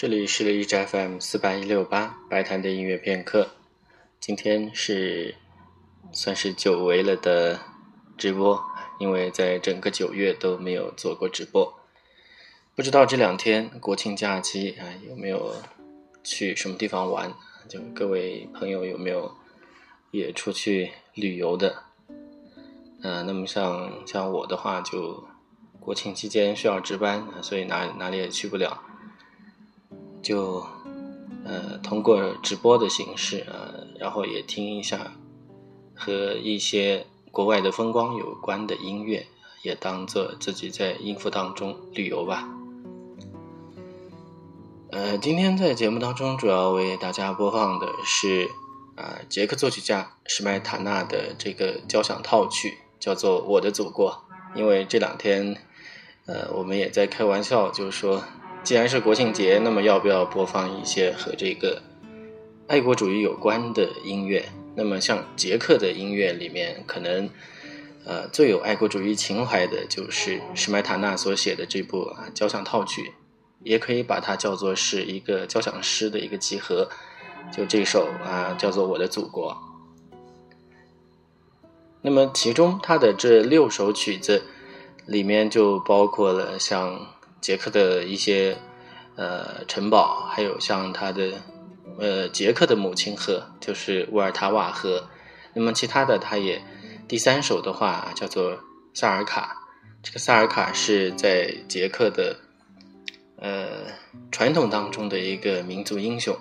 这里是荔枝 FM 四八一六八白谈的音乐片刻。今天是算是久违了的直播，因为在整个九月都没有做过直播。不知道这两天国庆假期啊有没有去什么地方玩？就各位朋友有没有也出去旅游的？嗯，那么像像我的话，就国庆期间需要值班，所以哪哪里也去不了。就，呃，通过直播的形式啊，然后也听一下和一些国外的风光有关的音乐，也当做自己在音符当中旅游吧。呃，今天在节目当中主要为大家播放的是啊，捷克作曲家施麦塔纳的这个交响套曲，叫做《我的祖国》。因为这两天，呃，我们也在开玩笑，就是说。既然是国庆节，那么要不要播放一些和这个爱国主义有关的音乐？那么像捷克的音乐里面，可能呃最有爱国主义情怀的就是施麦塔纳所写的这部啊交响套曲，也可以把它叫做是一个交响诗的一个集合。就这首啊叫做《我的祖国》。那么其中它的这六首曲子里面就包括了像。捷克的一些呃城堡，还有像他的呃捷克的母亲河，就是沃尔塔瓦河。那么其他的，他也第三首的话叫做萨尔卡。这个萨尔卡是在捷克的呃传统当中的一个民族英雄。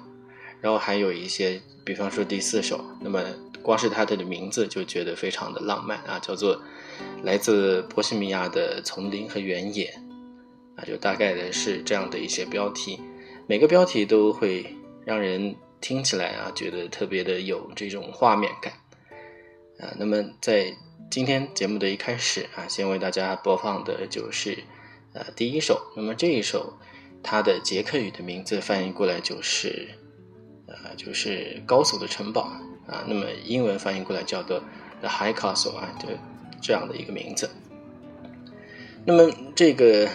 然后还有一些，比方说第四首，那么光是它的名字就觉得非常的浪漫啊，叫做来自波西米亚的丛林和原野。啊，就大概的是这样的一些标题，每个标题都会让人听起来啊，觉得特别的有这种画面感啊。那么在今天节目的一开始啊，先为大家播放的就是呃第一首。那么这一首它的捷克语的名字翻译过来就是呃就是高耸的城堡啊。那么英文翻译过来叫做 The High Castle 啊，就这样的一个名字。那么这个。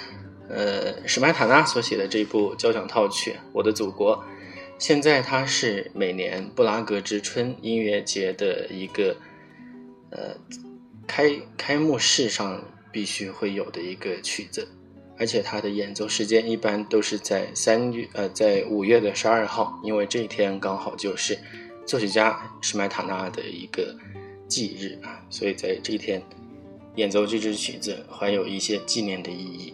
呃，史麦塔纳所写的这部交响套曲《我的祖国》，现在它是每年布拉格之春音乐节的一个呃开开幕式上必须会有的一个曲子，而且它的演奏时间一般都是在三月呃在五月的十二号，因为这一天刚好就是作曲家史麦塔纳的一个忌日啊，所以在这一天演奏这支曲子，怀有一些纪念的意义。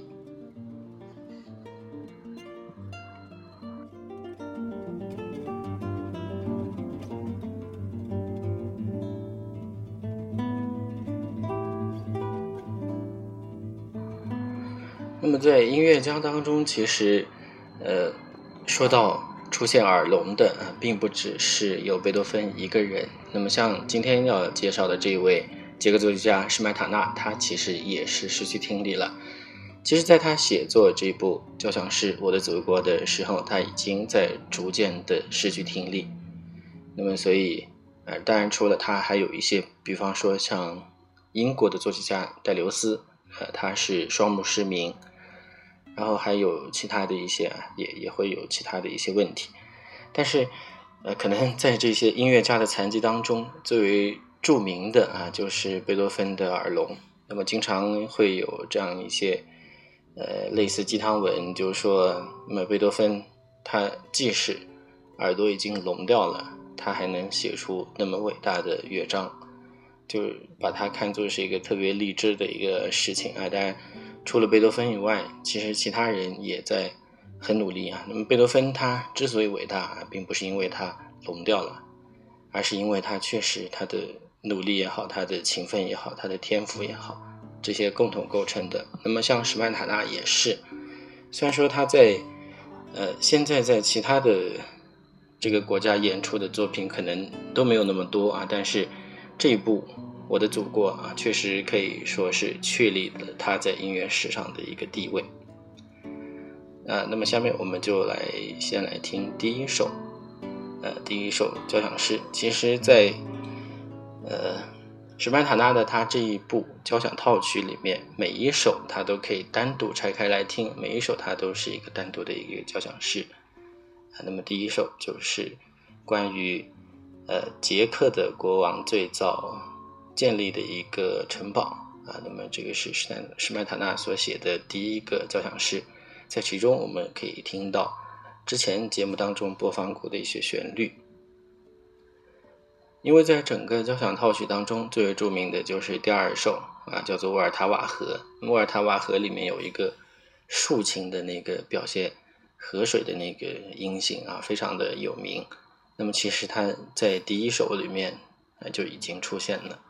在音乐家当中，其实，呃，说到出现耳聋的啊，并不只是有贝多芬一个人。那么像今天要介绍的这一位捷克作曲家施麦塔纳，他其实也是失去听力了。其实，在他写作这部交响诗《我的祖国》的时候，他已经在逐渐的失去听力。那么，所以，呃，当然除了他，还有一些，比方说像英国的作曲家戴留斯，呃，他是双目失明。然后还有其他的一些啊，也也会有其他的一些问题，但是，呃，可能在这些音乐家的残疾当中，最为著名的啊，就是贝多芬的耳聋。那么经常会有这样一些，呃，类似鸡汤文，就是说，那么贝多芬他即使耳朵已经聋掉了，他还能写出那么伟大的乐章，就把它看作是一个特别励志的一个事情啊，当然。除了贝多芬以外，其实其他人也在很努力啊。那么贝多芬他之所以伟大，并不是因为他聋掉了，而是因为他确实他的努力也好，他的勤奋也好，他的天赋也好，这些共同构成的。那么像史曼塔纳也是，虽然说他在呃现在在其他的这个国家演出的作品可能都没有那么多啊，但是这一部。我的祖国啊，确实可以说是确立了他在音乐史上的一个地位。啊，那么下面我们就来先来听第一首，呃，第一首交响诗。其实，在呃史曼塔纳的他这一部交响套曲里面，每一首他都可以单独拆开来听，每一首它都是一个单独的一个交响诗。那么第一首就是关于呃捷克的国王最早建立的一个城堡啊，那么这个是施坦施麦塔纳所写的第一个交响诗，在其中我们可以听到之前节目当中播放过的一些旋律。因为在整个交响套曲当中，最为著名的就是第二首啊，叫做《沃尔塔瓦河》。沃尔塔瓦河里面有一个竖琴的那个表现河水的那个音型啊，非常的有名。那么其实它在第一首里面啊就已经出现了，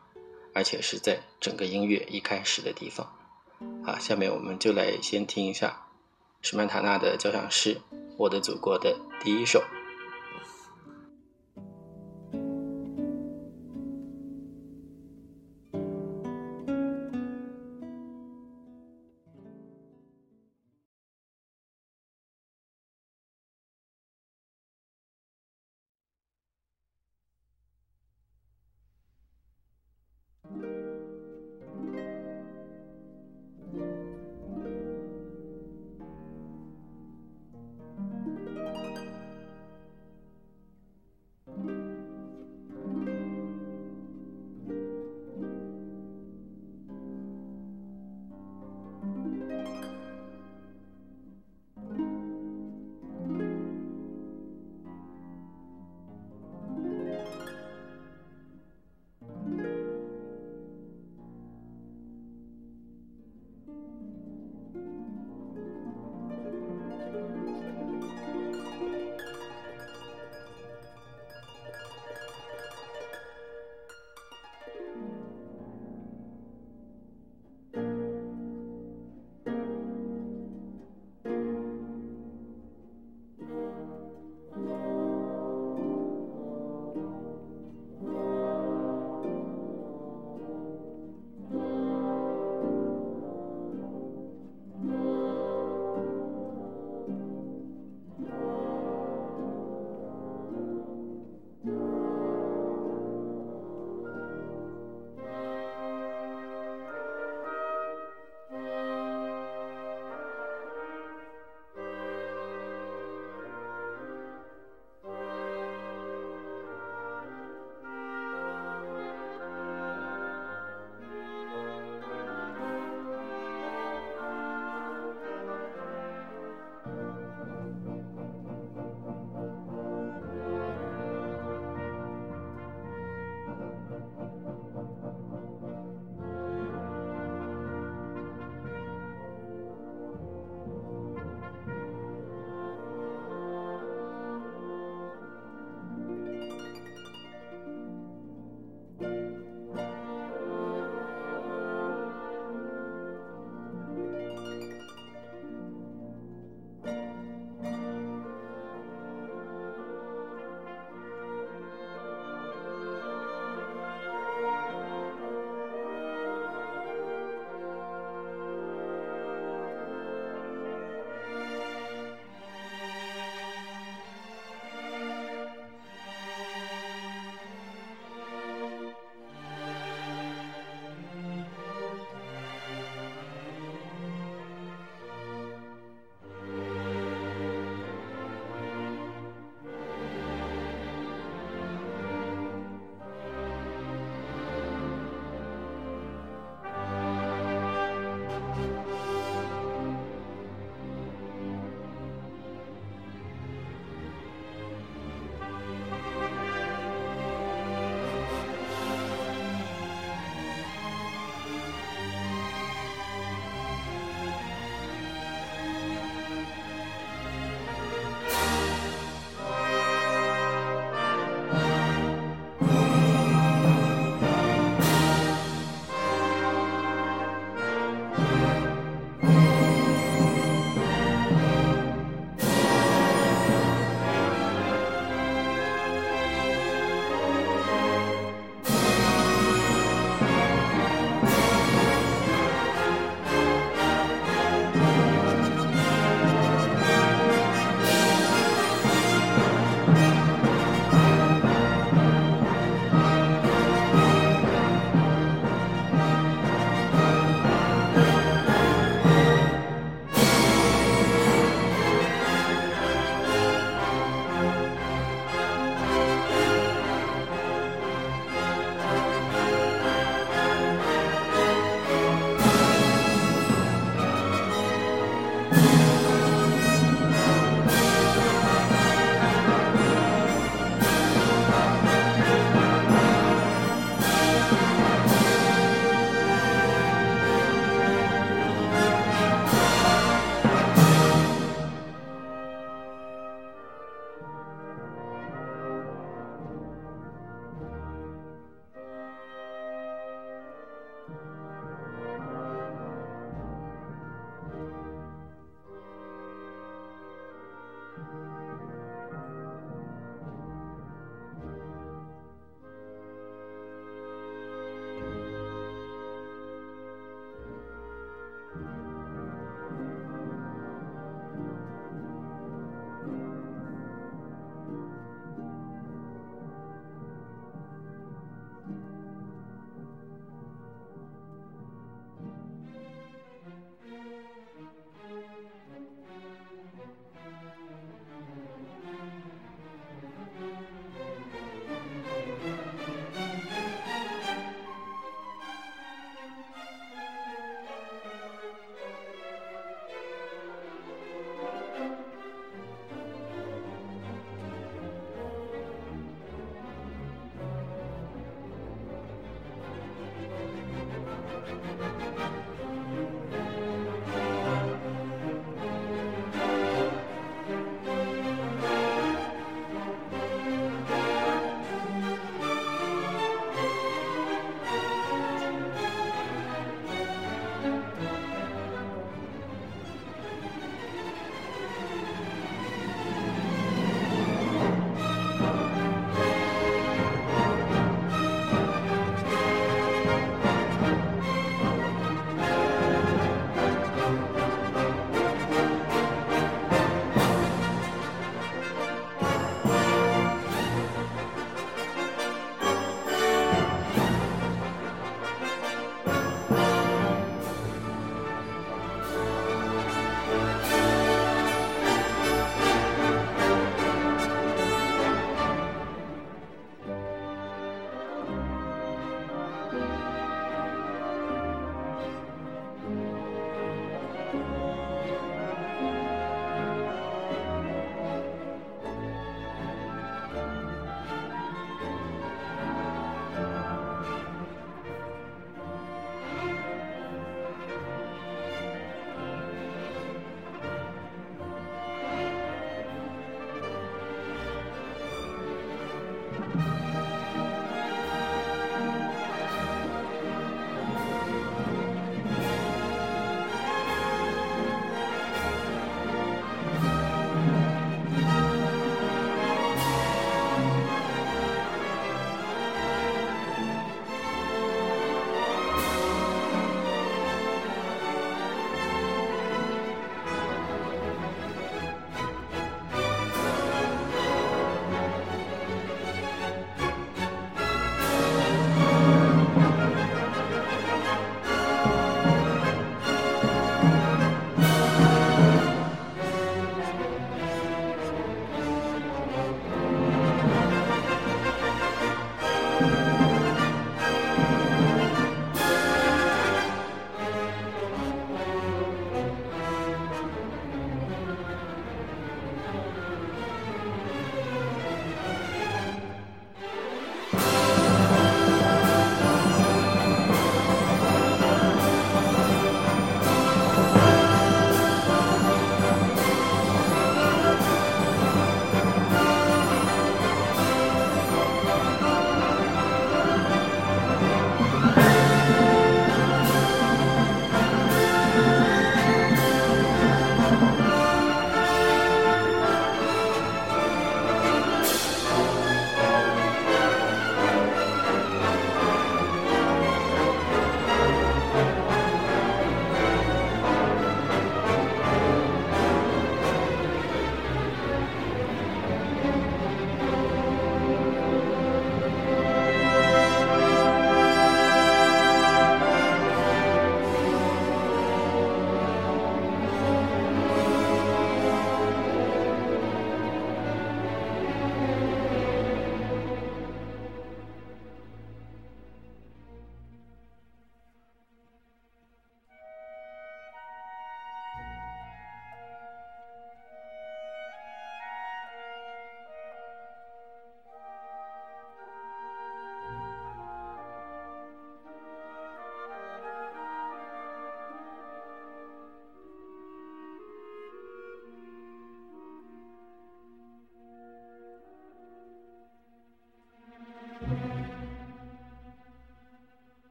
而且是在整个音乐一开始的地方。啊，下面我们就来先听一下施曼塔纳的交响诗《我的祖国》的第一首。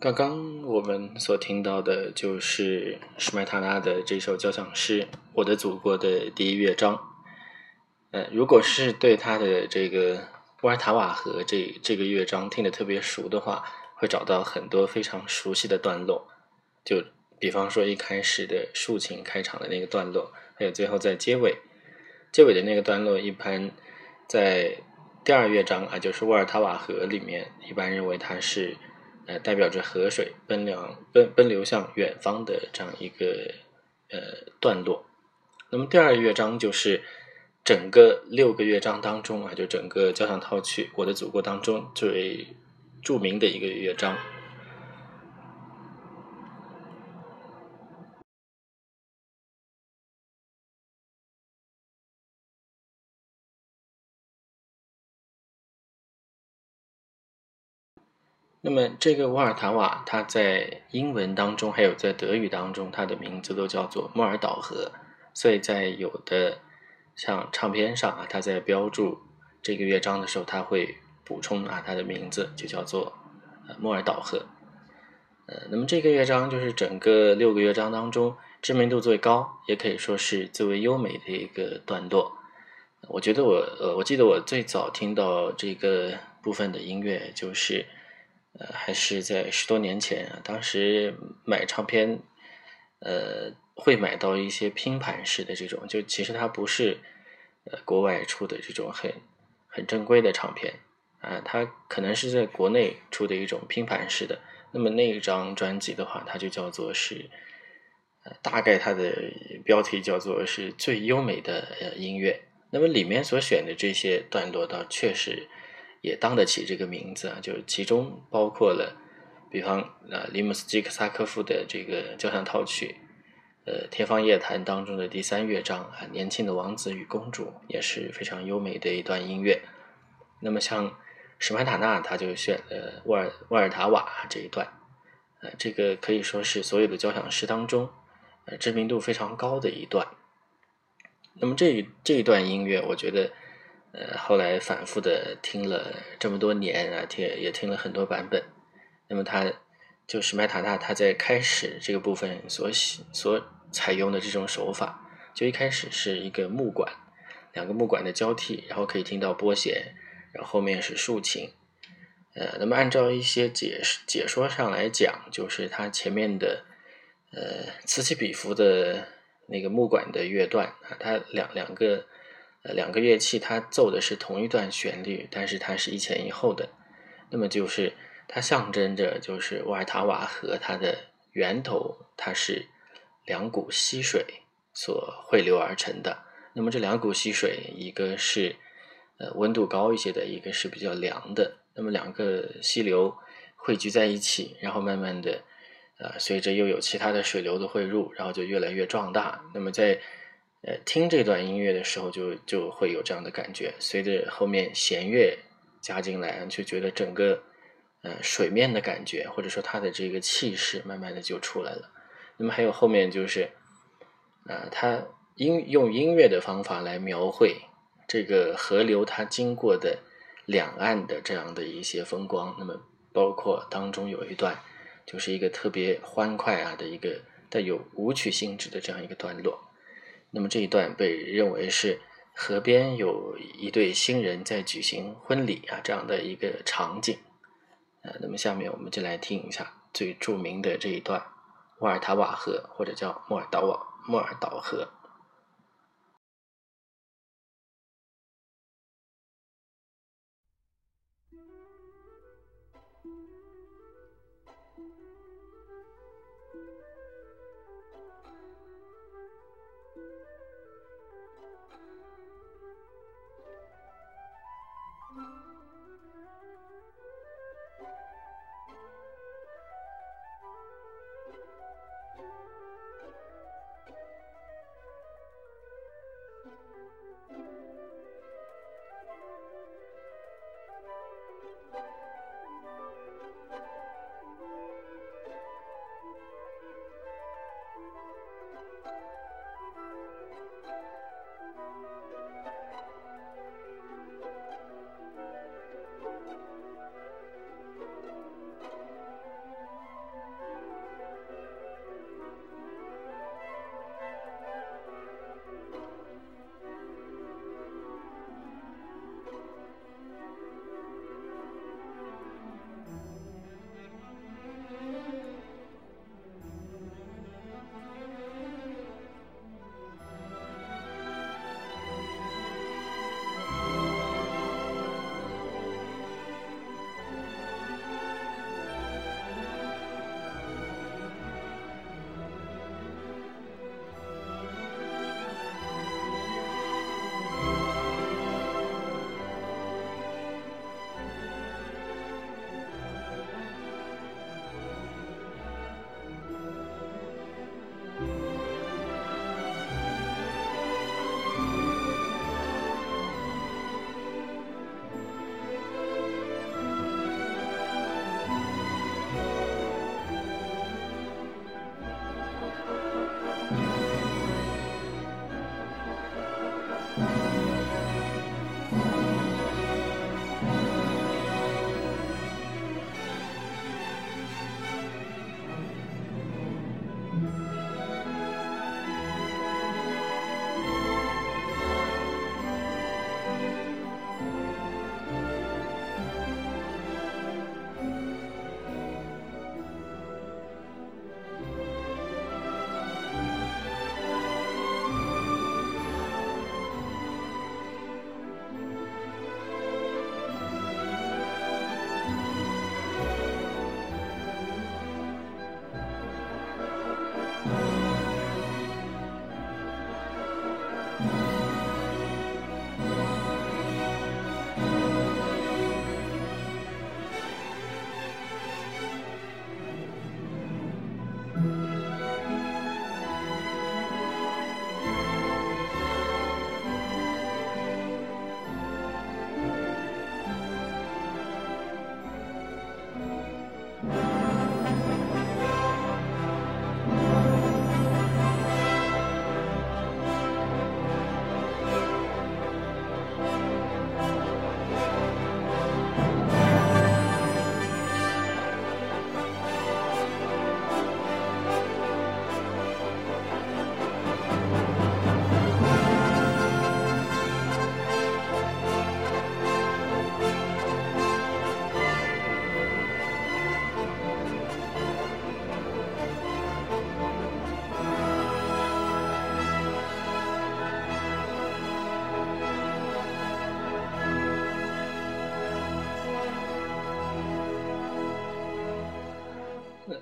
刚刚我们所听到的就是施麦塔纳的这首交响诗《我的祖国》的第一乐章。呃，如果是对他的这个沃尔塔瓦河这这个乐章听得特别熟的话，会找到很多非常熟悉的段落。就比方说一开始的竖琴开场的那个段落，还有最后在结尾结尾的那个段落，一般在第二乐章啊，就是沃尔塔瓦河里面，一般认为它是。呃，代表着河水奔流奔奔流向远方的这样一个呃段落。那么第二乐章就是整个六个乐章当中啊，就整个交响套曲《我的祖国》当中最著名的一个乐章。那么这个沃尔塔瓦，它在英文当中还有在德语当中，它的名字都叫做莫尔岛河。所以在有的像唱片上啊，它在标注这个乐章的时候，它会补充啊，它的名字就叫做呃莫尔岛河。呃，那么这个乐章就是整个六个乐章当中知名度最高，也可以说是最为优美的一个段落。我觉得我呃，我记得我最早听到这个部分的音乐就是。呃，还是在十多年前啊，当时买唱片，呃，会买到一些拼盘式的这种，就其实它不是呃国外出的这种很很正规的唱片啊，它可能是在国内出的一种拼盘式的。那么那一张专辑的话，它就叫做是，呃，大概它的标题叫做是最优美的呃音乐。那么里面所选的这些段落，倒确实。也当得起这个名字啊，就是其中包括了，比方啊，里姆斯基克萨科夫的这个交响套曲，呃，《天方夜谭》当中的第三乐章啊，年轻的王子与公主也是非常优美的一段音乐。那么像史曼塔纳，他就选了沃尔沃尔塔瓦这一段，呃，这个可以说是所有的交响诗当中，呃，知名度非常高的一段。那么这这一段音乐，我觉得。呃，后来反复的听了这么多年啊，听也听了很多版本。那么他就是麦塔纳，他在开始这个部分所所采用的这种手法，就一开始是一个木管，两个木管的交替，然后可以听到拨弦，然后后面是竖琴。呃，那么按照一些解释解说上来讲，就是它前面的呃此起彼伏的那个木管的乐段啊，它两两个。呃，两个乐器它奏的是同一段旋律，但是它是一前一后的，那么就是它象征着就是瓦尔塔瓦河它的源头，它是两股溪水所汇流而成的。那么这两股溪水，一个是呃温度高一些的，一个是比较凉的。那么两个溪流汇聚在一起，然后慢慢的，呃，随着又有其他的水流的汇入，然后就越来越壮大。那么在呃，听这段音乐的时候，就就会有这样的感觉。随着后面弦乐加进来，就觉得整个呃水面的感觉，或者说它的这个气势，慢慢的就出来了。那么还有后面就是，呃，它音用音乐的方法来描绘这个河流它经过的两岸的这样的一些风光。那么包括当中有一段，就是一个特别欢快啊的一个带有舞曲性质的这样一个段落。那么这一段被认为是河边有一对新人在举行婚礼啊这样的一个场景，呃，那么下面我们就来听一下最著名的这一段莫尔塔瓦河或者叫莫尔岛瓦莫尔岛河。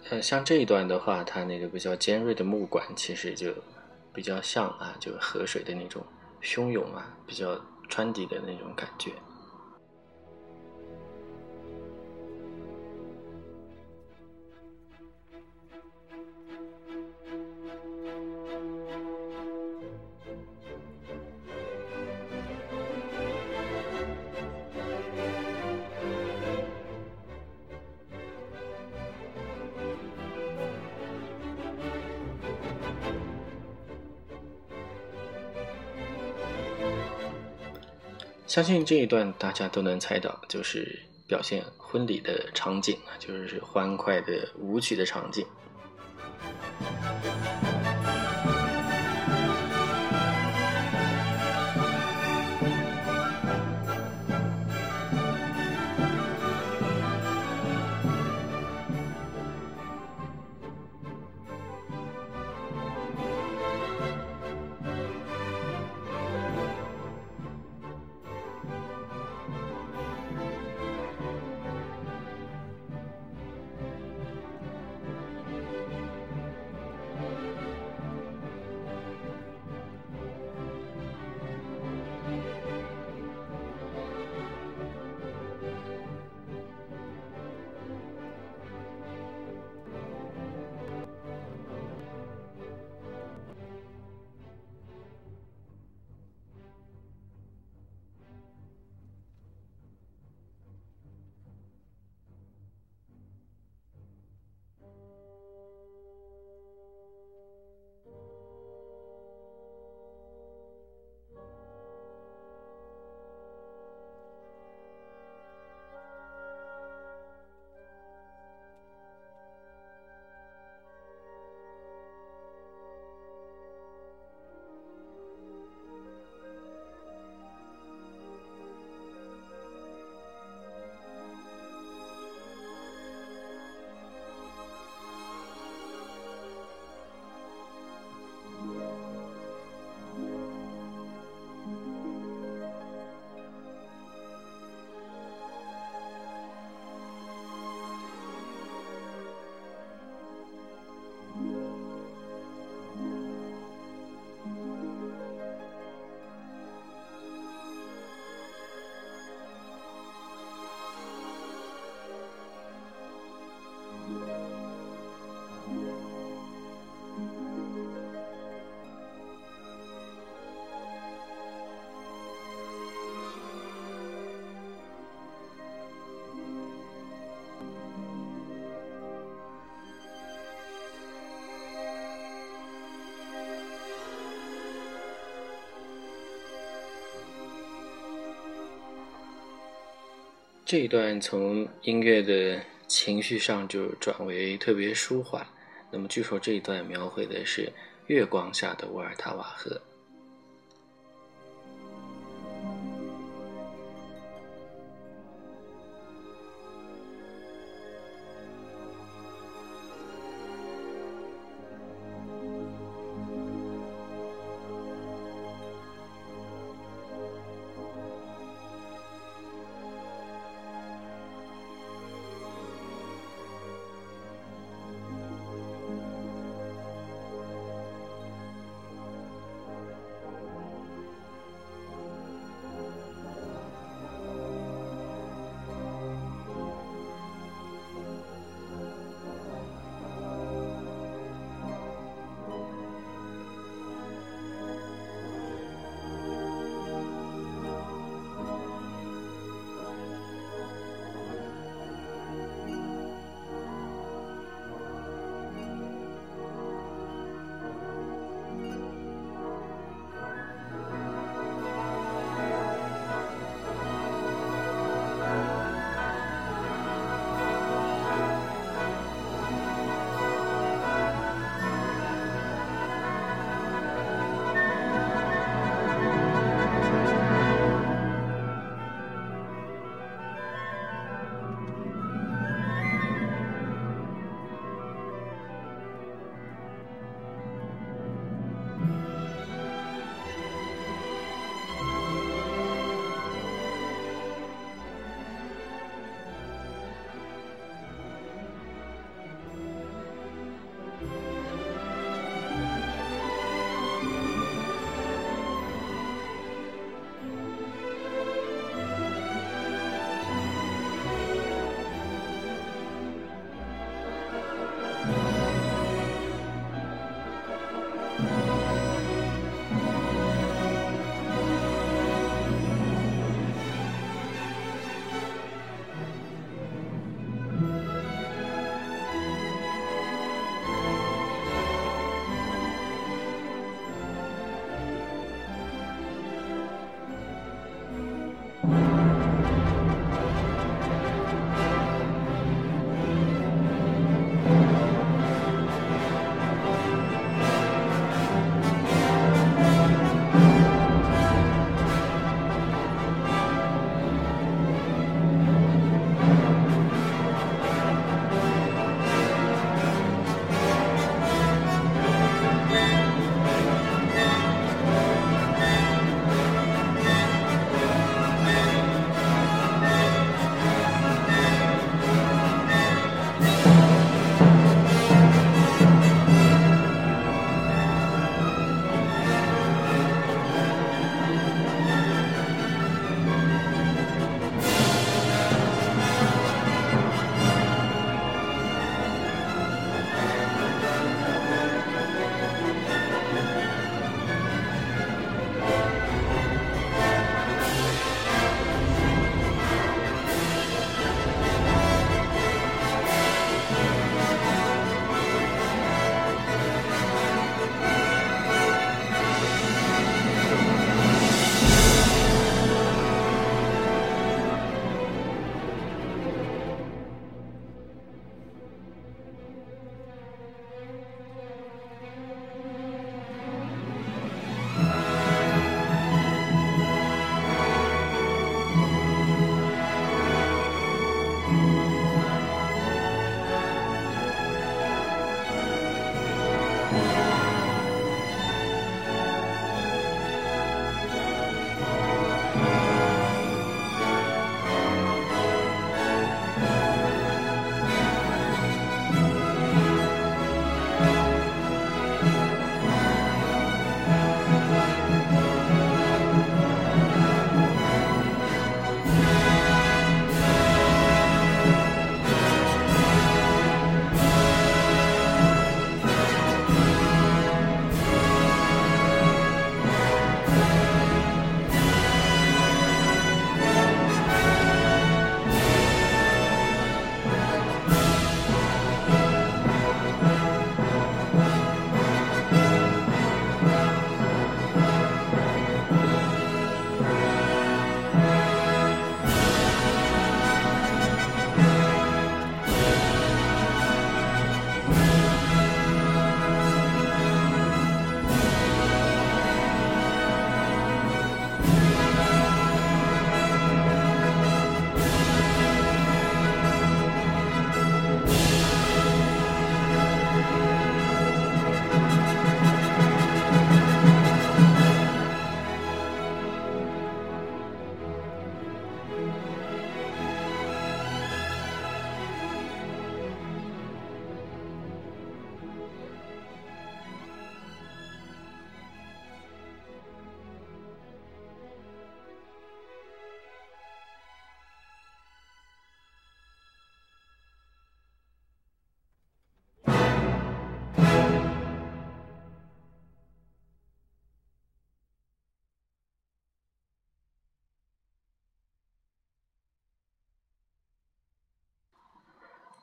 呃，像这一段的话，它那个比较尖锐的木管，其实就比较像啊，就河水的那种汹涌啊，比较川底的那种感觉。相信这一段大家都能猜到，就是表现婚礼的场景啊，就是欢快的舞曲的场景。这一段从音乐的情绪上就转为特别舒缓。那么据说这一段描绘的是月光下的沃尔塔瓦河。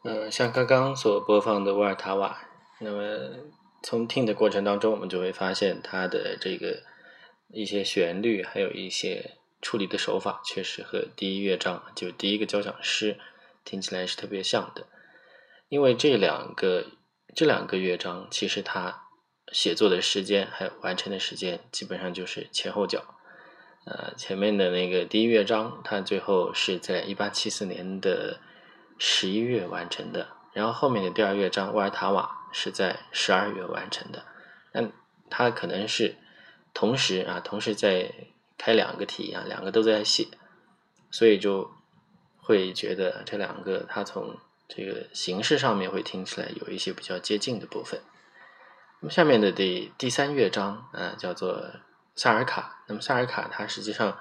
呃，像刚刚所播放的沃尔塔瓦，那么从听的过程当中，我们就会发现它的这个一些旋律，还有一些处理的手法，确实和第一乐章就第一个交响诗听起来是特别像的。因为这两个这两个乐章，其实它写作的时间还有完成的时间，基本上就是前后脚。呃，前面的那个第一乐章，它最后是在一八七四年的。十一月完成的，然后后面的第二乐章《沃尔塔瓦》是在十二月完成的。那他可能是同时啊，同时在开两个题啊，两个都在写，所以就会觉得这两个他从这个形式上面会听起来有一些比较接近的部分。那么下面的第第三乐章啊，叫做萨尔卡。那么萨尔卡它实际上。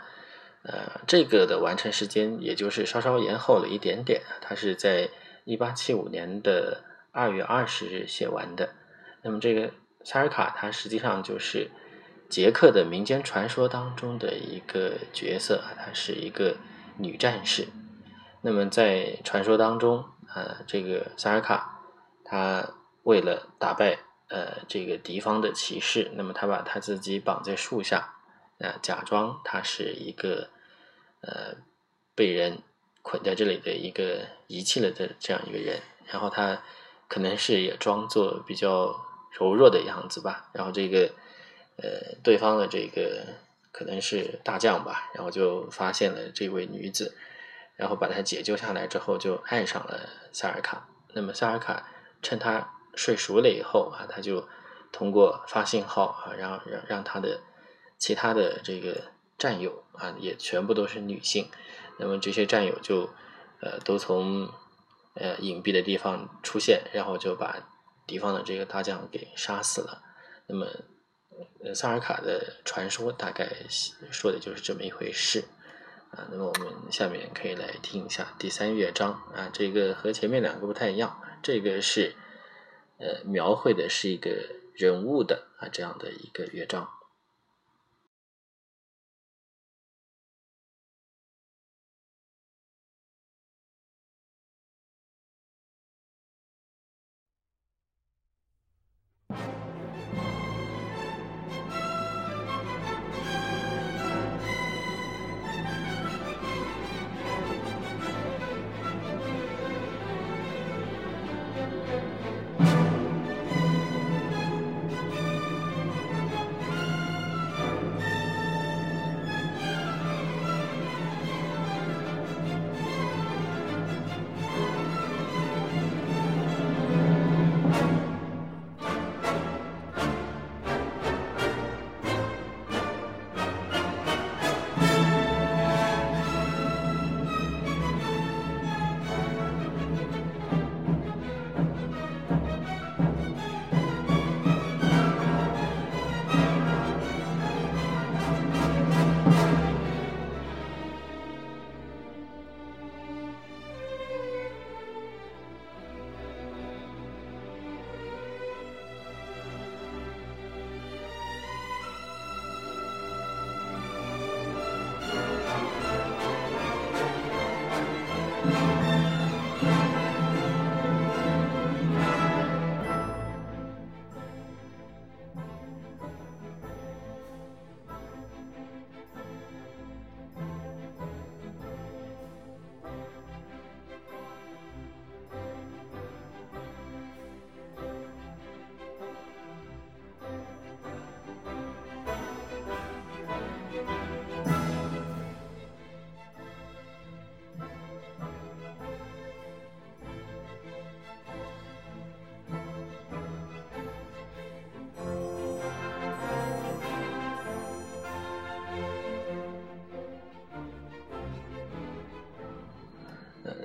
呃，这个的完成时间也就是稍稍延后了一点点，它是在一八七五年的二月二十日写完的。那么这个萨尔卡，它实际上就是捷克的民间传说当中的一个角色，她是一个女战士。那么在传说当中，呃，这个萨尔卡，她为了打败呃这个敌方的骑士，那么她把她自己绑在树下。呃，假装他是一个呃被人捆在这里的一个遗弃了的这样一个人，然后他可能是也装作比较柔弱的样子吧，然后这个呃对方的这个可能是大将吧，然后就发现了这位女子，然后把她解救下来之后，就爱上了萨尔卡。那么萨尔卡趁他睡熟了以后啊，他就通过发信号啊，让让让他的其他的这个战友啊，也全部都是女性。那么这些战友就呃都从呃隐蔽的地方出现，然后就把敌方的这个大将给杀死了。那么萨尔卡的传说大概说的就是这么一回事。啊，那么我们下面可以来听一下第三乐章啊，这个和前面两个不太一样，这个是呃描绘的是一个人物的啊这样的一个乐章。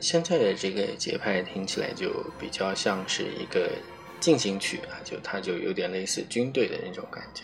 现在的这个节拍听起来就比较像是一个进行曲啊，就它就有点类似军队的那种感觉。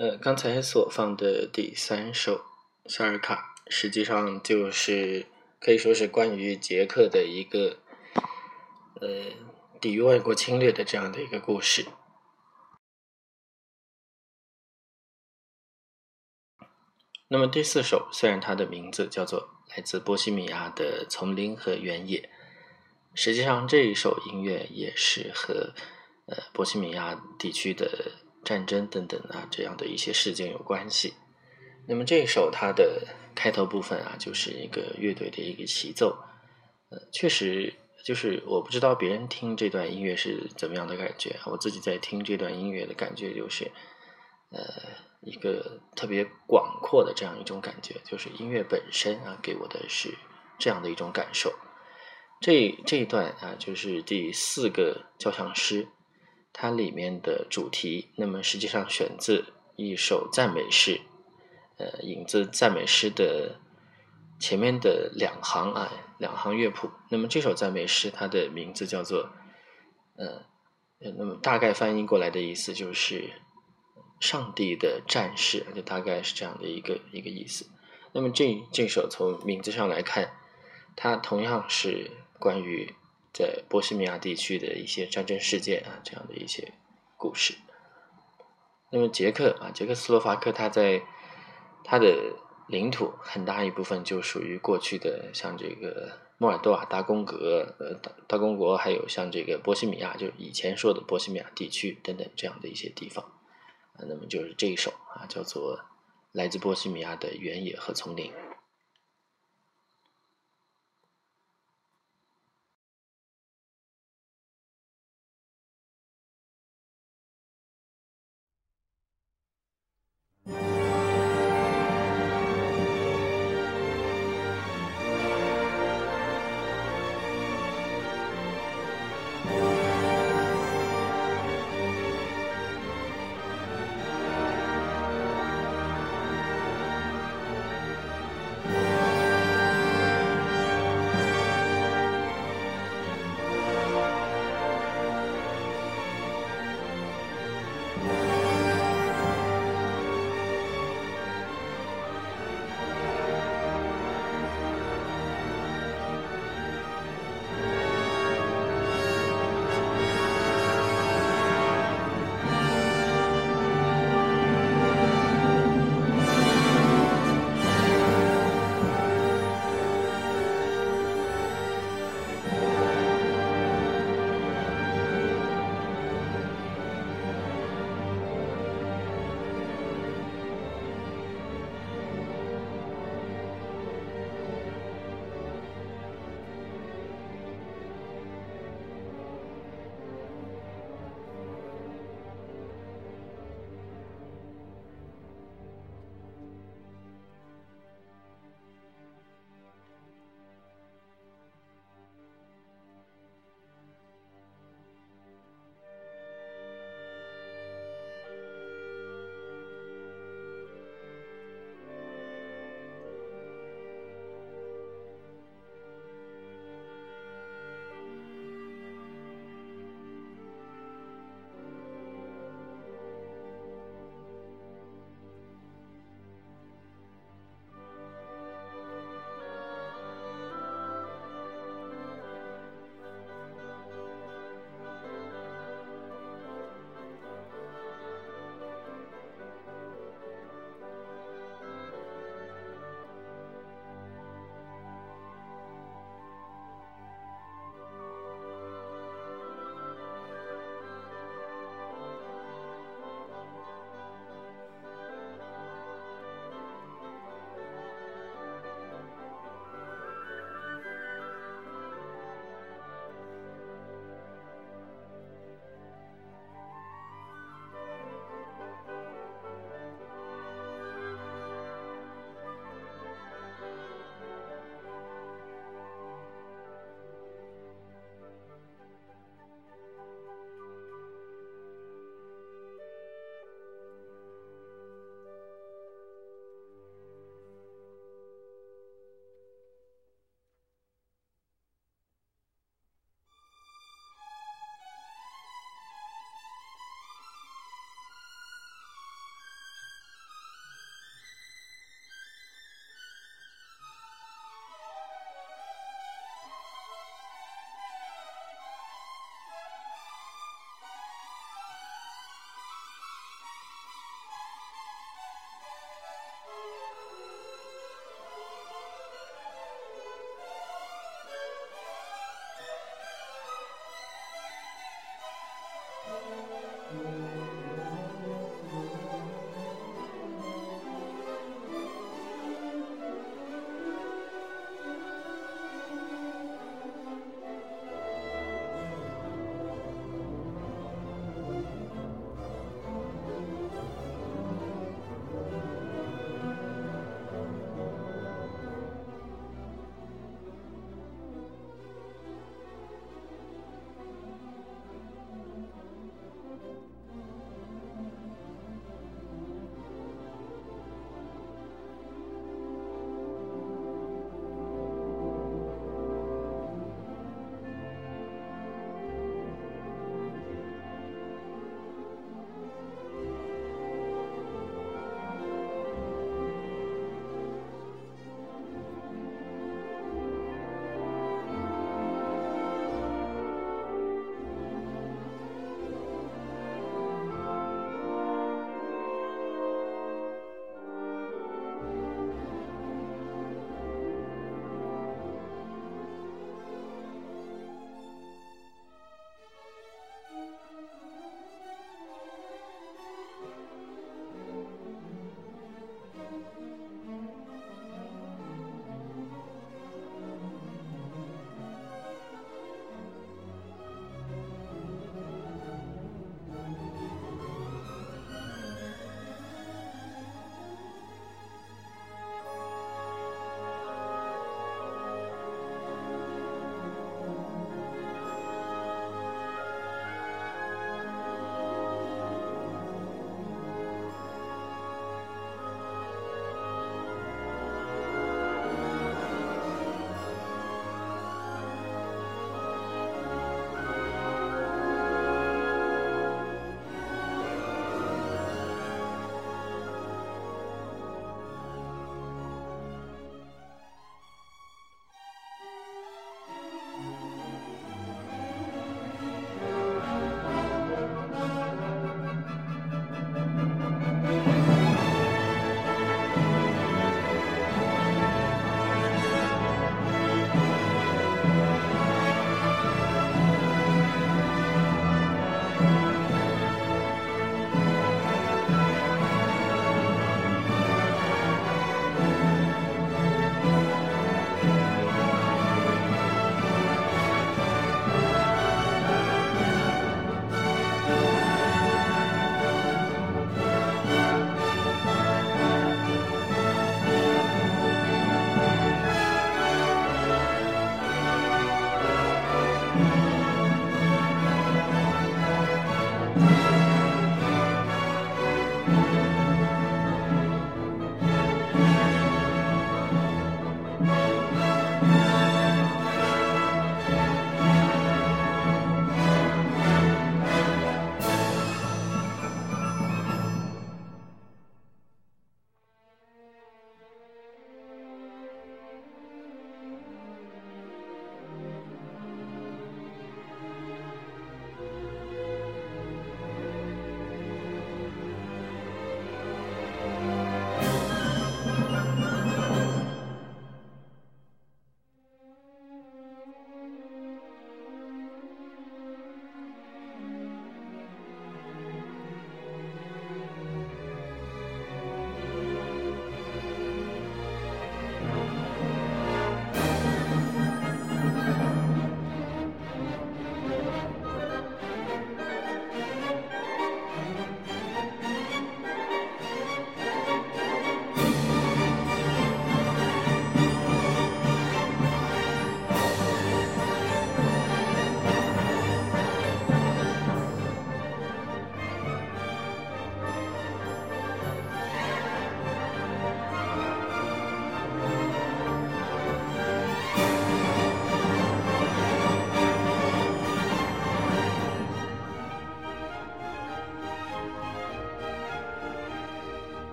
呃，刚才所放的第三首《萨尔卡》，实际上就是可以说是关于捷克的一个呃抵御外国侵略的这样的一个故事。那么第四首，虽然它的名字叫做《来自波西米亚的丛林和原野》，实际上这一首音乐也是和呃波西米亚地区的。战争等等啊，这样的一些事件有关系。那么这一首它的开头部分啊，就是一个乐队的一个齐奏。呃，确实就是我不知道别人听这段音乐是怎么样的感觉，我自己在听这段音乐的感觉就是，呃，一个特别广阔的这样一种感觉，就是音乐本身啊给我的是这样的一种感受。这这一段啊，就是第四个交响诗。它里面的主题，那么实际上选自一首赞美诗，呃，引自赞美诗的前面的两行啊，两行乐谱。那么这首赞美诗，它的名字叫做，呃，那么大概翻译过来的意思就是上帝的战士，就大概是这样的一个一个意思。那么这这首从名字上来看，它同样是关于。在波西米亚地区的一些战争事件啊，这样的一些故事。那么捷克啊，捷克斯洛伐克，它在它的领土很大一部分就属于过去的像这个莫尔多瓦大公国，呃，大大公国，还有像这个波西米亚，就是以前说的波西米亚地区等等这样的一些地方。啊，那么就是这一首啊，叫做《来自波西米亚的原野和丛林》。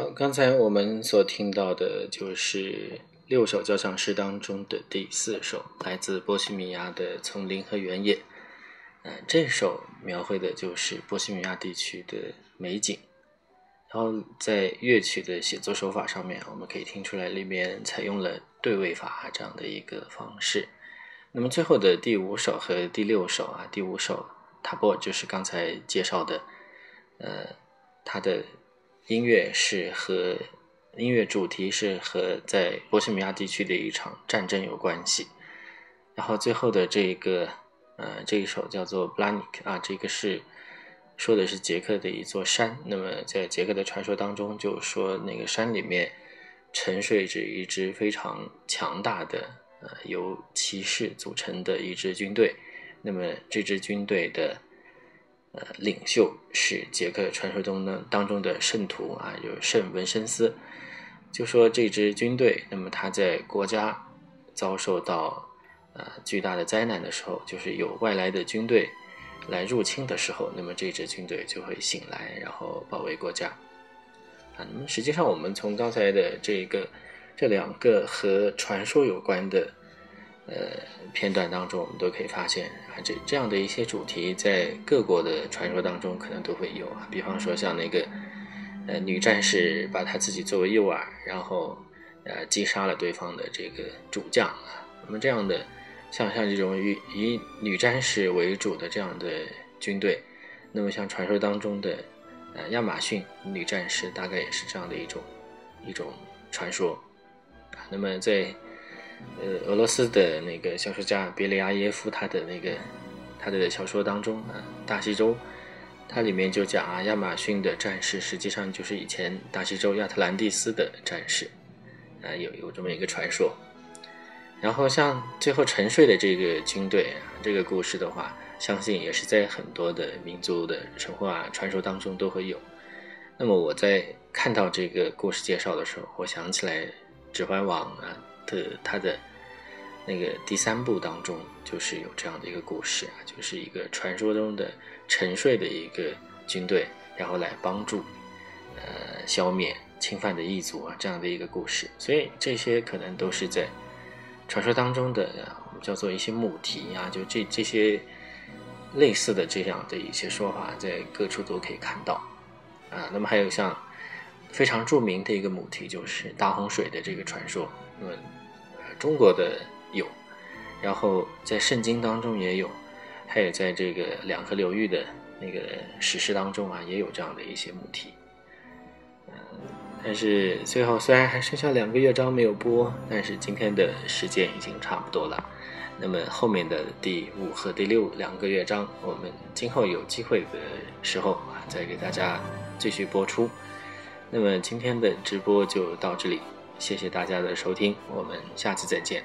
好，刚才我们所听到的就是六首交响诗当中的第四首，来自波西米亚的丛林和原野。嗯，这首描绘的就是波西米亚地区的美景。然后在乐曲的写作手法上面，我们可以听出来里面采用了对位法这样的一个方式。那么最后的第五首和第六首啊，第五首塔波就是刚才介绍的，呃，它的音乐是和音乐主题是和在波西米亚地区的一场战争有关系。然后最后的这一个呃这一首叫做布拉尼克啊，这个是。说的是捷克的一座山，那么在捷克的传说当中，就说那个山里面沉睡着一支非常强大的，呃，由骑士组成的一支军队。那么这支军队的，呃，领袖是捷克传说中呢当中的圣徒啊，就是圣文森斯。就说这支军队，那么他在国家遭受到呃巨大的灾难的时候，就是有外来的军队。来入侵的时候，那么这支军队就会醒来，然后保卫国家。啊，那么实际上我们从刚才的这个这两个和传说有关的呃片段当中，我们都可以发现啊，这这样的一些主题在各国的传说当中可能都会有啊。比方说像那个呃女战士把她自己作为诱饵，然后呃击杀了对方的这个主将啊，那么这样的。像像这种以以女战士为主的这样的军队，那么像传说当中的呃亚马逊女战士，大概也是这样的一种一种传说啊。那么在呃俄罗斯的那个小说家别利阿耶夫他的那个他的小说当中啊，《大西洲》，它里面就讲啊，亚马逊的战士实际上就是以前大西洲亚特兰蒂斯的战士啊，有有这么一个传说。然后像最后沉睡的这个军队啊，这个故事的话，相信也是在很多的民族的神话传说当中都会有。那么我在看到这个故事介绍的时候，我想起来《指环王》啊的他的那个第三部当中，就是有这样的一个故事啊，就是一个传说中的沉睡的一个军队，然后来帮助呃消灭侵犯的异族啊这样的一个故事。所以这些可能都是在。传说当中的我们叫做一些母题啊，就这这些类似的这样的一些说法，在各处都可以看到啊。那么还有像非常著名的一个母题，就是大洪水的这个传说。那么中国的有，然后在圣经当中也有，还有在这个两河流域的那个史诗当中啊，也有这样的一些母题。嗯但是最后虽然还剩下两个乐章没有播，但是今天的时间已经差不多了。那么后面的第五和第六两个乐章，我们今后有机会的时候啊，再给大家继续播出。那么今天的直播就到这里，谢谢大家的收听，我们下次再见。